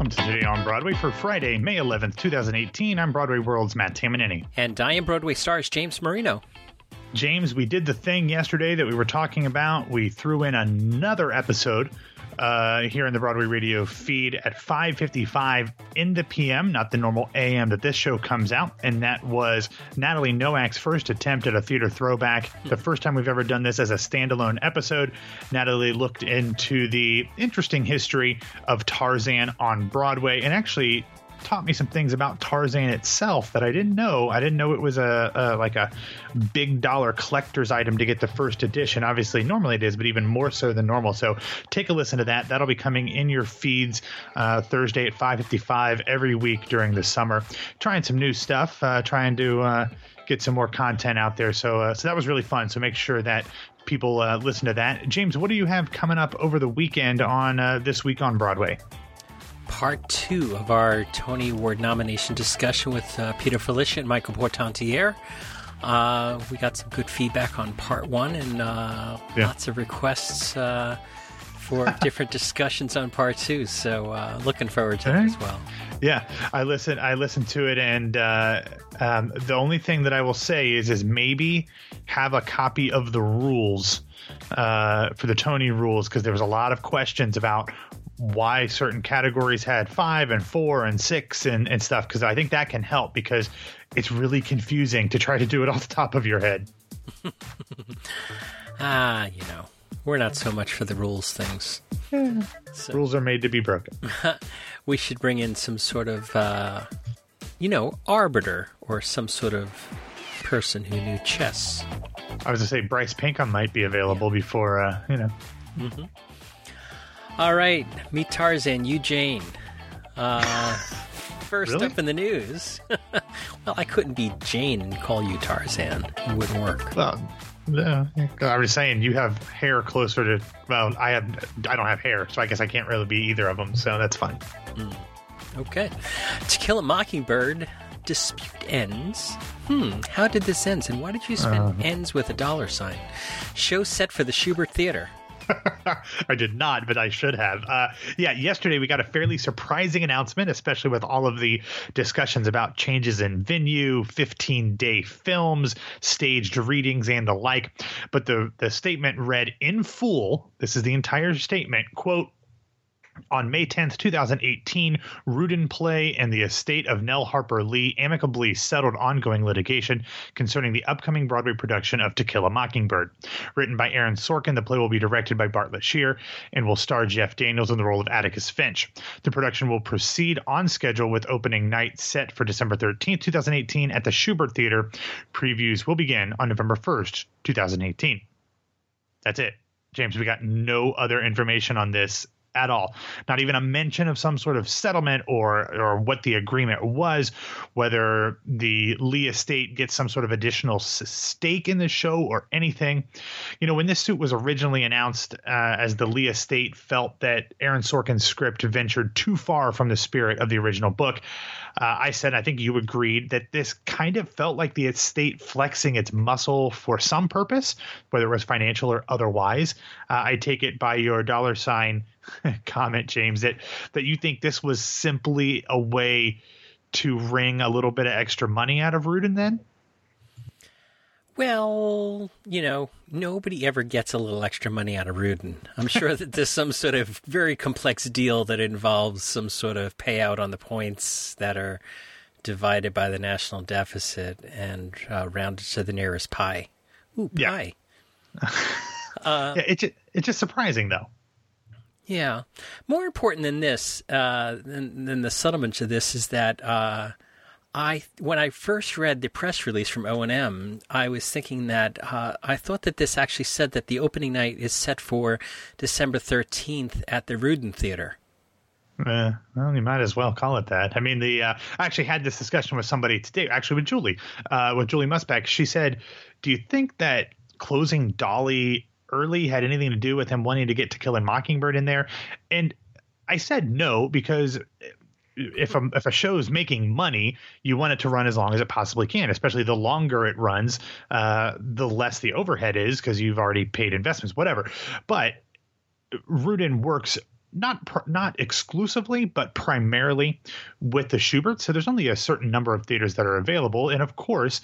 welcome to Today on Broadway for Friday, May 11th, 2018. I'm Broadway World's Matt Tamanini. And I am Broadway stars James Marino. James, we did the thing yesterday that we were talking about. We threw in another episode uh, here in the Broadway Radio feed at 5:55 in the PM, not the normal AM that this show comes out, and that was Natalie Noak's first attempt at a theater throwback. The first time we've ever done this as a standalone episode. Natalie looked into the interesting history of Tarzan on Broadway and actually taught me some things about Tarzan itself that I didn't know. I didn't know it was a, a, like a big dollar collector's item to get the first edition. Obviously, normally it is, but even more so than normal. So take a listen to that. That'll be coming in your feeds uh, Thursday at 5:55 every week during the summer. Trying some new stuff. Uh, trying to uh, get some more content out there. So uh, so that was really fun. So make sure that people uh, listen to that. James, what do you have coming up over the weekend on uh, this week on Broadway? Part two of our Tony Award nomination discussion with uh, Peter Filichia and Michael Portantiere. Uh, we got some good feedback on part one and uh, yeah. lots of requests uh, for different discussions on part two. So uh, looking forward to it as well. Yeah, I listen. I listened to it, and uh, um, the only thing that I will say is, is maybe have a copy of the rules uh, for the Tony rules because there was a lot of questions about why certain categories had five and four and six and, and stuff because I think that can help because it's really confusing to try to do it off the top of your head. ah, you know, we're not so much for the rules things. So, rules are made to be broken. we should bring in some sort of, uh, you know, arbiter or some sort of person who knew chess. I was going to say Bryce Pinkham might be available yeah. before, uh, you know. Mm-hmm. All right, meet Tarzan, you Jane. Uh, first really? up in the news. well, I couldn't be Jane and call you Tarzan. It wouldn't work. Well, I was saying you have hair closer to. Well, I have. I don't have hair, so I guess I can't really be either of them. So that's fine. Mm. Okay. To Kill a Mockingbird dispute ends. Hmm, how did this end, and why did you spend uh, ends with a dollar sign? Show set for the Shubert Theater. I did not, but I should have. Uh, yeah, yesterday we got a fairly surprising announcement, especially with all of the discussions about changes in venue, 15 day films, staged readings, and the like. But the, the statement read in full this is the entire statement quote, on May 10th, 2018, Rudin Play and the estate of Nell Harper Lee amicably settled ongoing litigation concerning the upcoming Broadway production of To Kill a Mockingbird. Written by Aaron Sorkin, the play will be directed by Bartlett Sher and will star Jeff Daniels in the role of Atticus Finch. The production will proceed on schedule with opening night set for December 13th, 2018 at the Shubert Theater. Previews will begin on November 1st, 2018. That's it. James, we got no other information on this at all. Not even a mention of some sort of settlement or or what the agreement was, whether the Lee estate gets some sort of additional stake in the show or anything. You know, when this suit was originally announced, uh, as the Lee estate felt that Aaron Sorkin's script ventured too far from the spirit of the original book, uh, I said I think you agreed that this kind of felt like the estate flexing its muscle for some purpose, whether it was financial or otherwise. Uh, I take it by your dollar sign comment, James, that that you think this was simply a way to wring a little bit of extra money out of Rudin then? Well, you know, nobody ever gets a little extra money out of Rudin. I'm sure that there's some sort of very complex deal that involves some sort of payout on the points that are divided by the national deficit and uh, rounded to the nearest pi. Ooh, pi. Yeah. uh, yeah, it's it's just surprising though. Yeah. More important than this, uh, than, than, the settlement of this, is that uh, I, when I first read the press release from O and M, I was thinking that uh, I thought that this actually said that the opening night is set for December thirteenth at the Rudin Theater. Uh, well, you might as well call it that. I mean, the uh, I actually had this discussion with somebody today, actually with Julie, uh, with Julie Musbeck. She said, "Do you think that closing Dolly early had anything to do with him wanting to get to kill a mockingbird in there and i said no because if a, if a show is making money, you want it to run as long as it possibly can. Especially the longer it runs, uh, the less the overhead is because you've already paid investments, whatever. But Rudin works not pr- not exclusively, but primarily with the Shubert. So there's only a certain number of theaters that are available, and of course,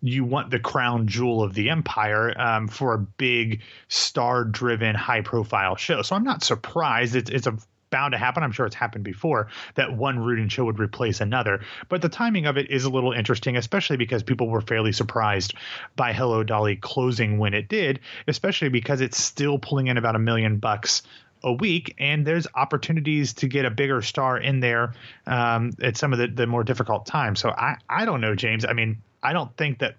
you want the crown jewel of the empire um, for a big star-driven, high-profile show. So I'm not surprised. It's it's a bound to happen. I'm sure it's happened before that one Rudin show would replace another. But the timing of it is a little interesting, especially because people were fairly surprised by Hello Dolly closing when it did, especially because it's still pulling in about a million bucks a week, and there's opportunities to get a bigger star in there um, at some of the, the more difficult times. So I, I don't know, James. I mean, I don't think that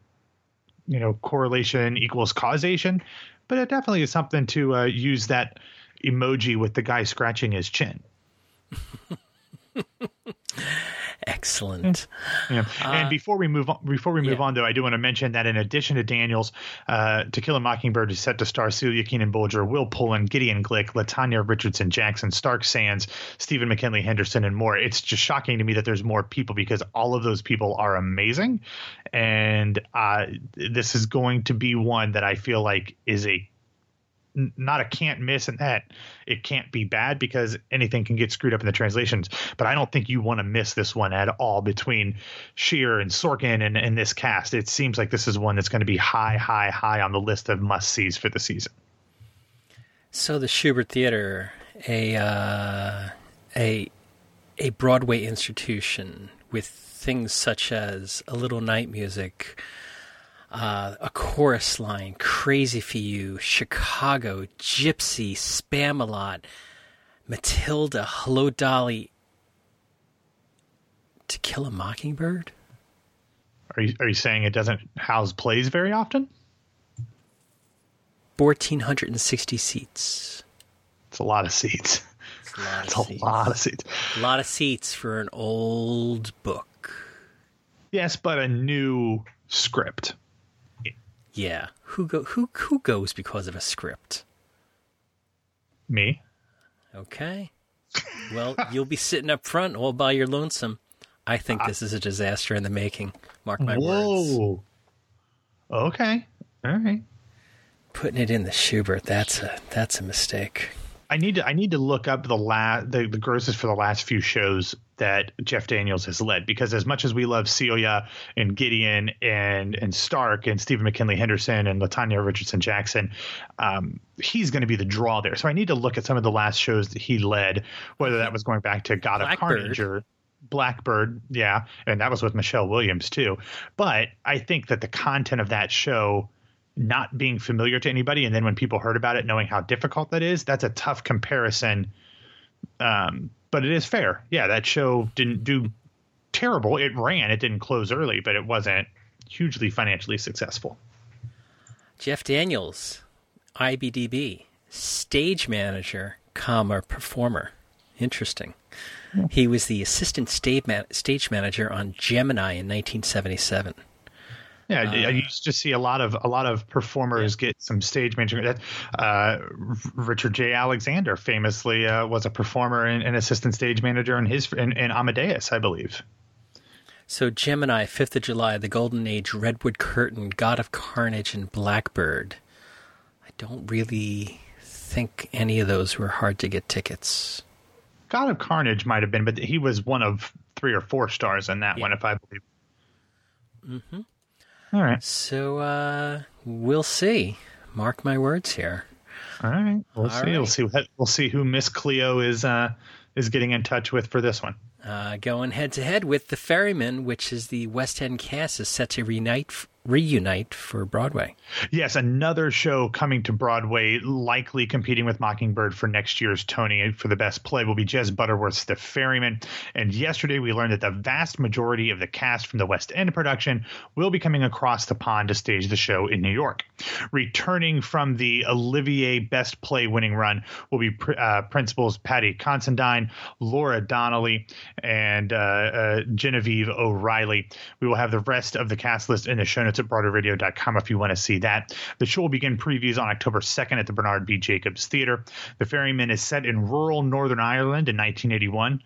you know correlation equals causation, but it definitely is something to uh, use that emoji with the guy scratching his chin. Excellent. Yeah. And Uh, before we move on, before we move yeah. on, though, I do want to mention that in addition to Daniels, uh, To Kill a Mockingbird is set to star Celia Keenan Bolger, Will Pullen, Gideon Glick, Latanya Richardson Jackson, Stark Sands, Stephen McKinley Henderson, and more. It's just shocking to me that there's more people because all of those people are amazing, and uh, this is going to be one that I feel like is a n- not a can't miss and that it can't be bad because anything can get screwed up in the translations. But I don't think you want to miss this one at all between Sher and Sorkin and, and this cast. It seems like this is one that's going to be high, high, high on the list of must sees for the season. So the Shubert Theater, a uh, a a Broadway institution with things such as a little night music, uh, a chorus line, Crazy for You, Chicago, Gypsy, Spamalot, Matilda, Hello Dolly, To Kill a Mockingbird. Are you are you saying it doesn't house plays very often? Fourteen hundred and sixty seats. It's a lot of seats. It's a lot of a seats. lot of seats. A lot of seats for an old book. Yes, but a new script. Yeah, who go who who goes because of a script? Me. Okay. Well, you'll be sitting up front all by your lonesome. I think ah. this is a disaster in the making. Mark my words. Whoa. Okay. All right. Putting it in the Shubert, that's a that's a mistake. I need to I need to look up the last the, the grosses for the last few shows that Jeff Daniels has led because as much as we love Celia and Gideon and and Stark and Stephen McKinley Henderson and Latanya Richardson Jackson, um, he's going to be the draw there. So I need to look at some of the last shows that he led, whether that was going back to God of Carnage or Blackbird, yeah, and that was with Michelle Williams too. But I think that the content of that show not being familiar to anybody and then when people heard about it knowing how difficult that is that's a tough comparison um, but it is fair yeah that show didn't do terrible it ran it didn't close early but it wasn't hugely financially successful Jeff Daniels, IBDB, stage manager, comma performer. Interesting. He was the assistant stage, man- stage manager on Gemini in 1977. Yeah I used to see a lot of a lot of performers get some stage management uh, richard j alexander famously uh, was a performer and an assistant stage manager in his in, in amadeus i believe So Gemini, Fifth of July, The Golden Age, Redwood Curtain, God of Carnage, and Blackbird. I don't really think any of those were hard to get tickets. God of Carnage might have been, but he was one of three or four stars in that Yeah. one, if I believe. Mm-hmm. All right, So uh, we'll see. Mark my words here. all right. We'll All see. We'll see. What, we'll see who Miss Cleo is uh, is getting in touch with for this one. Uh, going head to head with The Ferryman, which is the West End cast, is set to reunite, reunite for Broadway. Yes, another show coming to Broadway, likely competing with Mockingbird for next year's Tony for the best play, will be Jez Butterworth's The Ferryman. And yesterday we learned that the vast majority of the cast from the West End production will be coming across the pond to stage the show in New York. Returning from the Olivier Best Play winning run will be uh, principals Paddy Considine, Laura Donnelly, and uh, uh, Genevieve O'Reilly. We will have the rest of the cast list in the show notes at broadwayradio.com if you want to see that. The show will begin previews on October 2nd at the Bernard B. Jacobs Theater. The Ferryman is set in rural Northern Ireland in 1981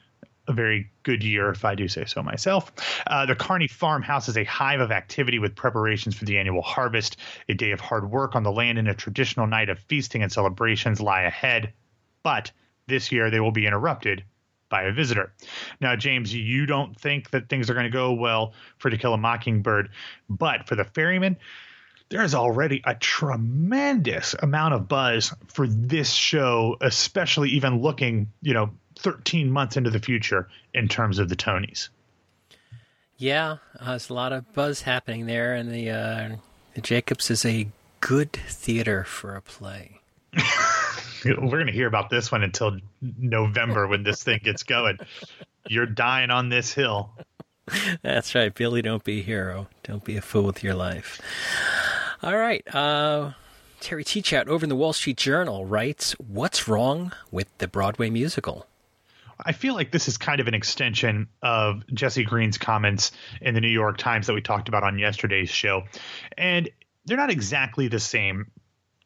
a very good year, if I do say so myself. Uh, the Carney farmhouse is a hive of activity with preparations for the annual harvest. A day of hard work on the land and a traditional night of feasting and celebrations lie ahead. But This year, they will be interrupted by a visitor. Now, James, you don't think that things are going to go well for To Kill a Mockingbird, but for The Ferryman, there is already a tremendous amount of buzz for this show, especially even looking, you know, 13 months into the future in terms of the Tonys. Yeah, uh, there's a lot of buzz happening there, and the, uh, the Jacobs is a good theater for a play. We're going to hear about this one until November when this thing gets going. You're dying on this hill. That's right, Billy. Don't be a hero. Don't be a fool with your life. All right. Uh, Terry Teachout over in the Wall Street Journal writes, "What's wrong with the Broadway musical?" I feel like this is kind of an extension of Jesse Green's comments in the New York Times that we talked about on yesterday's show. And they're not exactly the same,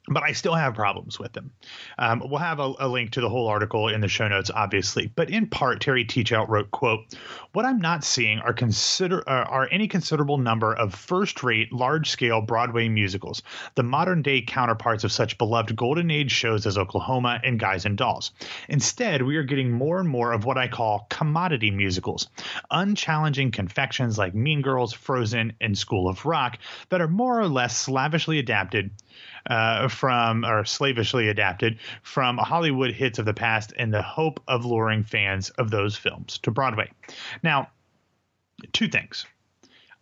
but I still have problems with them. Um, we'll have a, a, link to the whole article in the show notes, obviously. But in part, Terry Teachout wrote, "quote What I'm not seeing are consider uh, are any considerable number of first-rate, large-scale Broadway musicals, the modern-day counterparts of such beloved golden age shows as Oklahoma and Guys and Dolls. Instead, we are getting more and more of what I call commodity musicals, unchallenging confections like Mean Girls, Frozen, and School of Rock that are more or less slavishly adapted." Uh, from or slavishly adapted from Hollywood hits of the past in the hope of luring fans of those films to Broadway. Now, two things.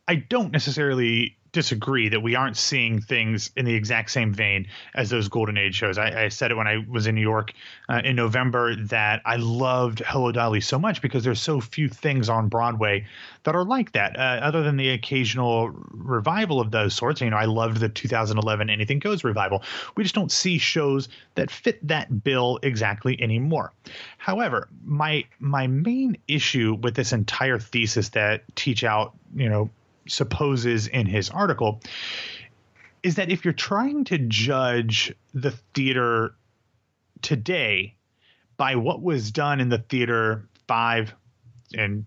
I don't necessarily disagree that we aren't seeing things in the exact same vein as those golden age shows. I, I said it when I was in New York uh, in November that I loved Hello Dolly so much because there's so few things on Broadway that are like that. Uh, other than the occasional revival of those sorts, you know, I loved the 2011 Anything Goes revival. We just don't see shows that fit that bill exactly anymore. However, my my main issue with this entire thesis that Teachout, you know, supposes in his article is that if you're trying to judge the theater today by what was done in the theater five and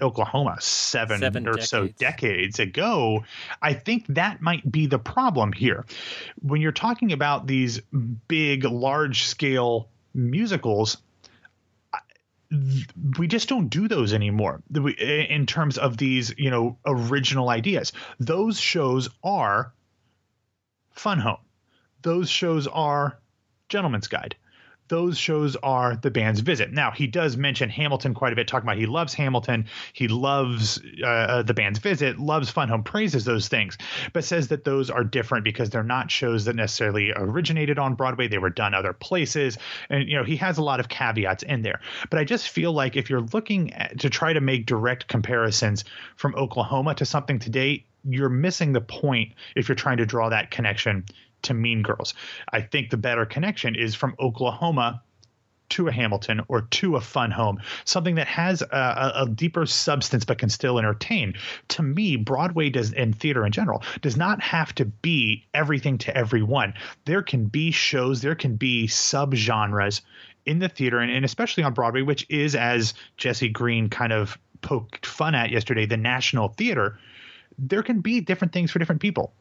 Oklahoma seven, seven or decades. so decades ago, I think that might be the problem here. When you're talking about these big, large scale musicals, we just don't do those anymore in terms of these you know original ideas. Those shows are fun home. Those shows are gentleman's guide those shows are the band's visit. Now, he does mention Hamilton quite a bit, talking about he loves Hamilton, he loves uh, uh, the band's visit, loves Fun Home, praises those things, but says that those are different because they're not shows that necessarily originated on Broadway. They were done other places. And, you know, he has a lot of caveats in there. But I just feel like if you're looking at, to try to make direct comparisons from Oklahoma to something today, you're missing the point if you're trying to draw that connection to Mean Girls. I think the better connection is from Oklahoma to a Hamilton or to a fun home, something that has a, a, deeper substance but can still entertain. To me, Broadway does and theater in general does not have to be everything to everyone. There can be shows, there can be subgenres in the theater and, and especially on Broadway, which is as Jesse Green kind of poked fun at yesterday, the national theater. There can be different things for different people.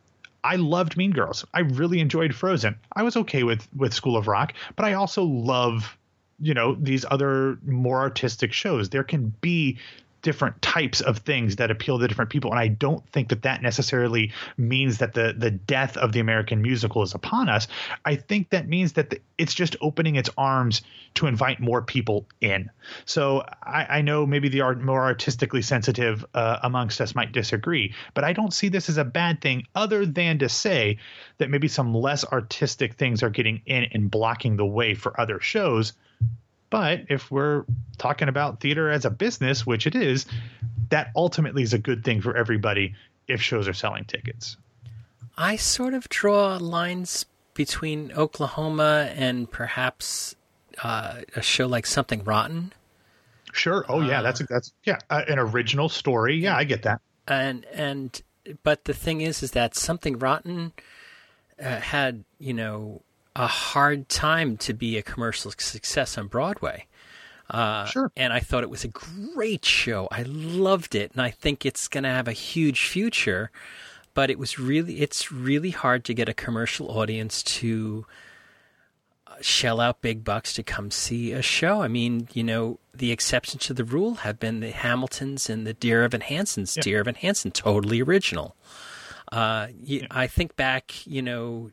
I loved Mean Girls. I really enjoyed Frozen. I was okay with with School of Rock, but I also love you know these other more artistic shows. There can be different types of things that appeal to different people. And i don't think that that necessarily means that the the death of the american musical is upon us. I think that means that the, it's just opening its arms to invite more people in. So i, I know maybe the art, more artistically sensitive uh, amongst us might disagree but i don't see this as a bad thing other than to say that maybe some less artistic things are getting in and blocking the way for other shows but if we're talking about theater as a business, which it is, that ultimately is a good thing for everybody if shows are selling tickets. I sort of draw lines between Oklahoma and perhaps uh, a show like Something Rotten. Sure. Oh yeah, uh, that's that's yeah, uh, an original story. Yeah, I get that. And and but the thing is, is that Something Rotten uh, had you know a hard time to be a commercial success on Broadway. Uh, sure. And I thought it was a great show. I loved it, and I think it's going to have a huge future. But it was really, it's really hard to get a commercial audience to shell out big bucks to come see a show. I mean, you know, the exceptions to the rule have been the Hamiltons and the Dear Evan Hansen's. Yeah. Dear Evan Hansen, totally original. Uh, yeah. I think back, you know,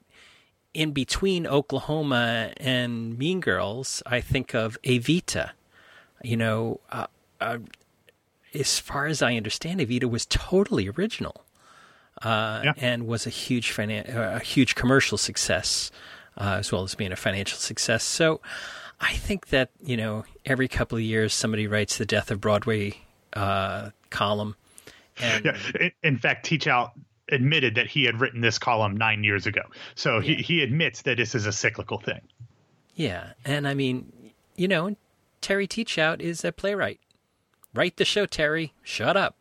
in between Oklahoma and Mean Girls, I think of Evita. You know, uh, uh, as far as I understand, Evita was totally original, uh, yeah. and was a huge finan- uh, a huge commercial success, uh, as well as being a financial success. So, I think that you know, every couple of years, somebody writes the Death of Broadway uh, column. And, yeah. In fact, Teachout admitted that he had written this column nine years ago. So yeah. he, he admits that this is a cyclical thing. Yeah. And I mean, you know, Terry Teachout is a playwright. Write the show, Terry. Shut up.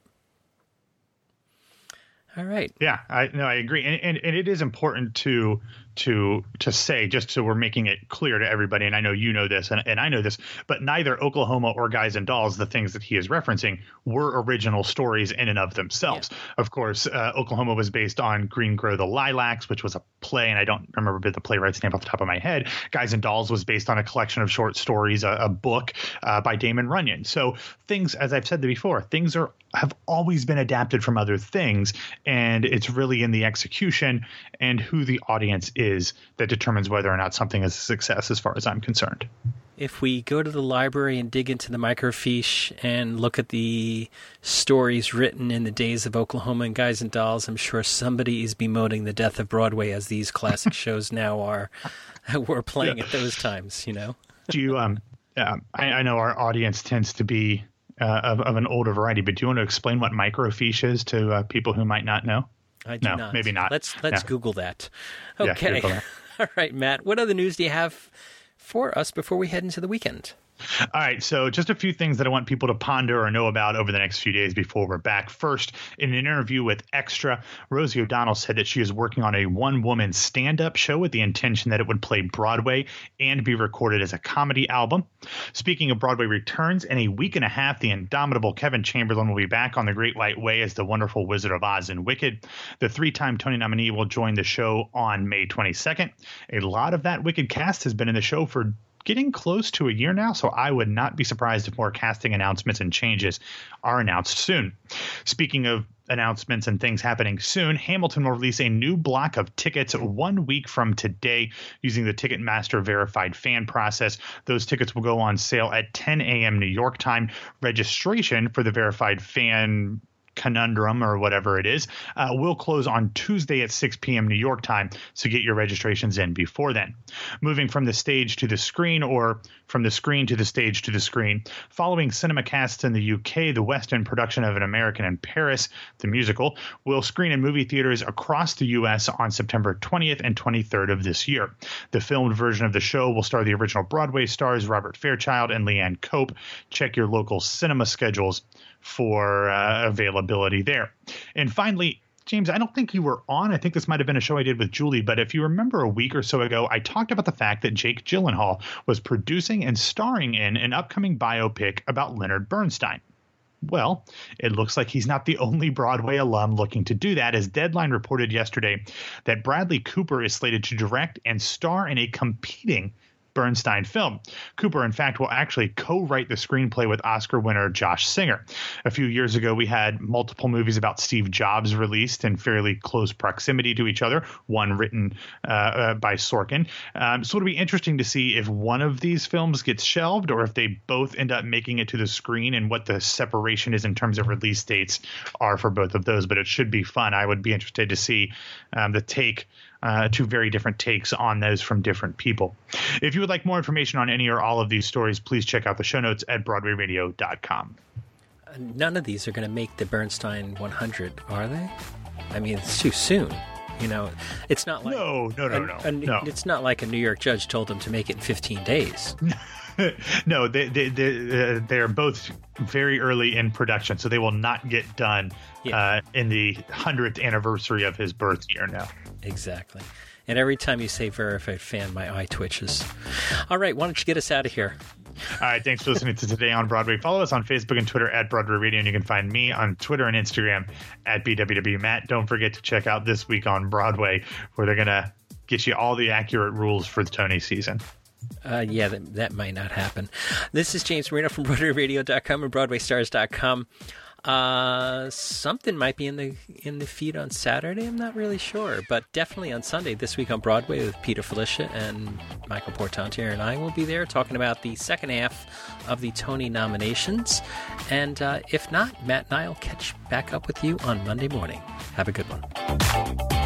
All right. Yeah, I no, I agree, and, and and it is important to to to say just so we're making it clear to everybody and i know you know this and, and i know this but neither oklahoma or guys and dolls the things that he is referencing were original stories in and of themselves. Yeah. of course uh, oklahoma was based on green grow the lilacs which was a play and i don't remember the playwright's name off the top of my head. Guys and dolls was based on a collection of short stories a, a book uh, by damon runyon. So things as i've said before things are have always been adapted from other things and it's really in the execution and who the audience is that determines whether or not something is a success as far as i'm concerned if we go to the library and dig into the microfiche and look at the stories written in the days of Oklahoma and Guys and Dolls, I'm sure somebody is bemoaning the death of Broadway as these classic shows now are were playing yeah. at those times. You know. Do you um? Yeah, I, I know our audience tends to be uh, of, of, an older variety. But do you want to explain what microfiche is to uh, people who might not know? I do no, not. Maybe not. Let's let's. Google that. Okay. Yeah, Google that. All right, Matt. What other news do you have for us before we head into the weekend? All right, so just a few things that I want people to ponder or know about over the next few days before we're back. First, in an interview with Extra, Rosie O'Donnell said that she is working on a one woman stand up show with the intention that it would play Broadway and be recorded as a comedy album. Speaking of Broadway returns, in a week and a half, the indomitable Kevin Chamberlin will be back on the Great White Way as the wonderful Wizard of Oz and Wicked. The three time Tony nominee will join the show on May 22nd. A lot of that Wicked cast has been in the show for getting close to a year now, so I would not be surprised if more casting announcements and changes are announced soon. Speaking of announcements and things happening soon, Hamilton will release a new block of tickets one week from today using the Ticketmaster verified fan process. Those tickets will go on sale at 10 a.m. New York time. Registration for the verified fan conundrum or whatever it is uh, will close on Tuesday at 6 p.m. New York time. So get your registrations in before then. Moving from the stage to the screen or from the screen to the stage to the screen. Following CinemaCast in the UK, the West End production of An American in Paris, the musical, will screen in movie theaters across the U.S. on September 20th and 23rd of this year. The filmed version of the show will star the original Broadway stars Robert Fairchild and Leanne Cope. Check your local cinema schedules for uh, availability there. And finally, James, I don't think you were on. I think this might have been a show I did with Julie, but if you remember a week or so ago, I talked about the fact that Jake Gyllenhaal was producing and starring in an upcoming biopic about Leonard Bernstein. Well, it looks like he's not the only Broadway alum looking to do that, as Deadline reported yesterday that Bradley Cooper is slated to direct and star in a competing Bernstein film. Cooper, in fact, will actually co write the screenplay with Oscar winner Josh Singer. A few years ago, we had multiple movies about Steve Jobs released in fairly close proximity to each other, one written uh, uh, by Sorkin. Um, so it'll be interesting to see if one of these films gets shelved or if they both end up making it to the screen and what the separation is in terms of release dates are for both of those. But it should be fun. I would be interested to see um, the take uh, two very different takes on those from different people. If you would like more information on any or all of these stories, please check out the show notes at BroadwayRadio.com. None of these are going to make the Bernstein 100, are they? I mean, it's too soon. You know, it's not like no, no, no, a, no, a, no. It's not like a New York judge told them to make it in 15 days. no, they, they, they, uh, they're both very early in production, so they will not get done yeah. uh, in the 100th anniversary of his birth year now. Exactly. And every time you say verified fan, my eye twitches. All right, why don't you get us out of here? All right, thanks for listening to Today on Broadway. Follow us on Facebook and Twitter at Broadway Radio, and you can find me on Twitter and Instagram at BWW Matt. Don't forget to check out This Week on Broadway, where they're going to get you all the accurate rules for the Tony season. Uh, yeah, that, that might not happen. This is James Marino from BroadwayRadio.com and BroadwayStars.com. Uh, something might be in the in the feed on Saturday. I'm not really sure, but definitely on Sunday this week on Broadway with Peter Filichia and Michael Portantiere and I will be there talking about the second half of the Tony nominations. And uh, if not, Matt and I will catch back up with you on Monday morning. Have a good one.